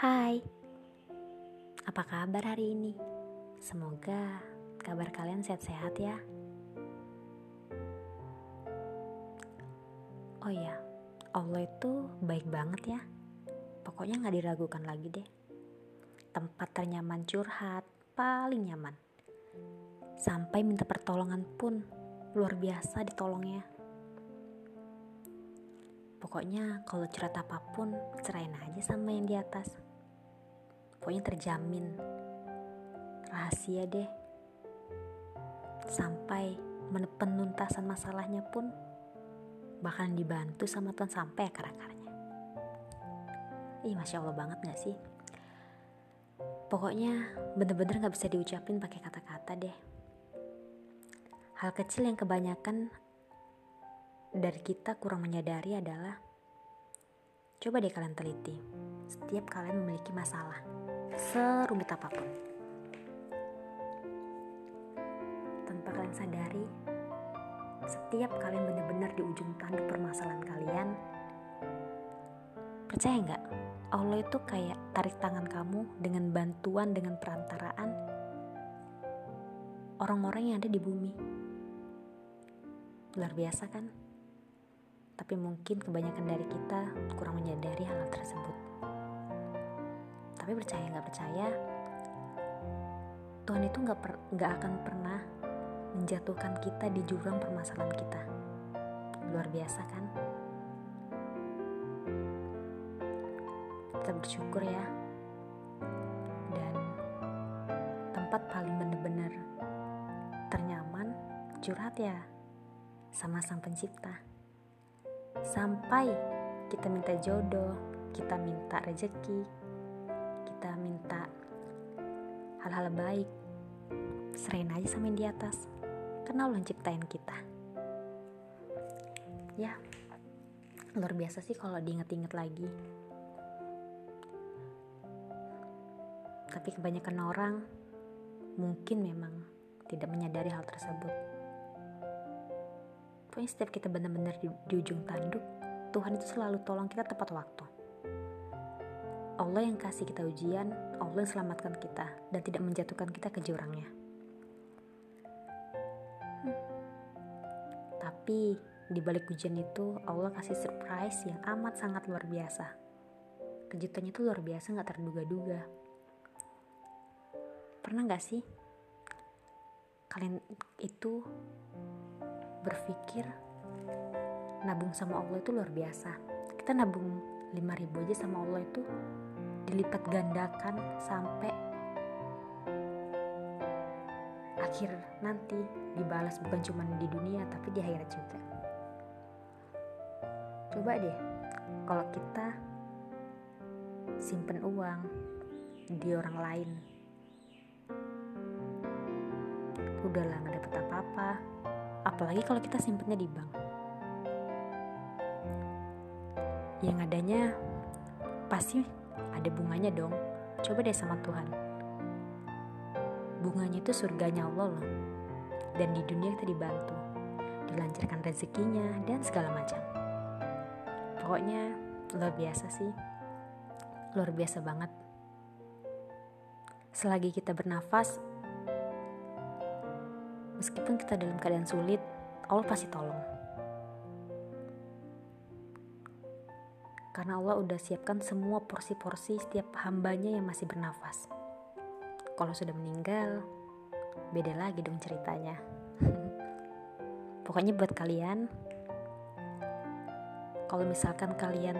Hai, apa kabar hari ini? Semoga kabar kalian sehat-sehat ya. Oh ya, Allah itu baik banget ya. Pokoknya gak diragukan lagi deh. Tempat ternyaman curhat, paling nyaman. Sampai minta pertolongan pun luar biasa ditolongnya. Pokoknya kalau curhat apa pun, serahin aja sama yang di atas. Pokoknya terjamin. Rahasia deh. Sampai penuntasan masalahnya pun bakalan dibantu sama Tuhan sampai akar-akarnya. Ih, Masya Allah banget gak sih? Pokoknya bener-bener gak bisa diucapin pakai kata-kata deh. Hal kecil yang kebanyakan dari kita kurang menyadari adalah coba deh kalian teliti setiap kalian memiliki masalah serumit apa pun. Tanpa kalian sadari setiap kalian benar-benar di ujung tanduk permasalahan kalian percaya nggak? Allah itu kayak tarik tangan kamu dengan bantuan dengan perantaraan orang-orang yang ada di bumi. Luar biasa kan? Tapi mungkin kebanyakan dari kita kurang menyadari hal tersebut. Tapi percaya nggak percaya, Tuhan itu nggak nggak akan pernah menjatuhkan kita di jurang permasalahan kita. Luar biasa kan? Kita bersyukur ya. Dan tempat paling benar-benar ternyaman curhat ya sama sang pencipta sampai kita minta jodoh, kita minta rezeki, kita minta hal-hal baik, serahin aja sama yang di atas, karena Allah ciptain kita. Ya, luar biasa sih kalau diinget-inget lagi. Tapi kebanyakan orang mungkin memang tidak menyadari hal tersebut. Pokoknya setiap kita benar-benar di, di ujung tanduk, Tuhan itu selalu tolong kita tepat waktu. Allah yang kasih kita ujian, Allah yang selamatkan kita dan tidak menjatuhkan kita ke jurangnya. Hmm. Tapi di balik ujian itu Allah kasih surprise yang amat sangat luar biasa. Kejutannya itu luar biasa nggak terduga-duga. Pernah nggak sih kalian itu berpikir nabung sama Allah itu luar biasa kita nabung 5000 aja sama Allah itu dilipat gandakan sampai akhir nanti dibalas bukan cuma di dunia tapi di akhirat juga. Coba deh kalau kita simpen uang di orang lain udahlah nggak dapet apa-apa. Apalagi kalau kita simpennya di bank yang adanya pasti ada bunganya dong. Coba deh sama Tuhan. Bunganya itu surganya Allah loh. Dan di dunia kita dibantu dilancarkan rezekinya dan segala macam. Pokoknya luar biasa sih. Luar biasa banget. Selagi kita bernafas Meskipun kita dalam keadaan sulit, Allah pasti tolong. Karena Allah udah siapkan semua porsi-porsi setiap hambanya yang masih bernafas. Kalau sudah meninggal, beda lagi dong ceritanya. Pokoknya buat kalian, kalau misalkan kalian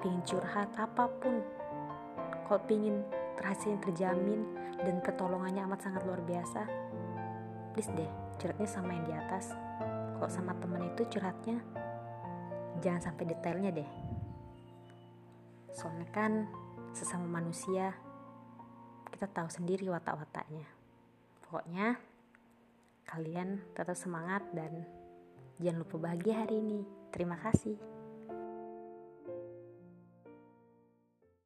pingin curhat apa pun, kalau pingin rahasia terjamin dan pertolongannya amat sangat luar biasa, please deh curhatnya sama yang di atas kalau sama temen itu curhatnya jangan sampai detailnya deh soalnya kan sesama manusia kita tahu sendiri watak-wataknya. Pokoknya kalian tetap semangat dan jangan lupa bahagia hari ini. Terima kasih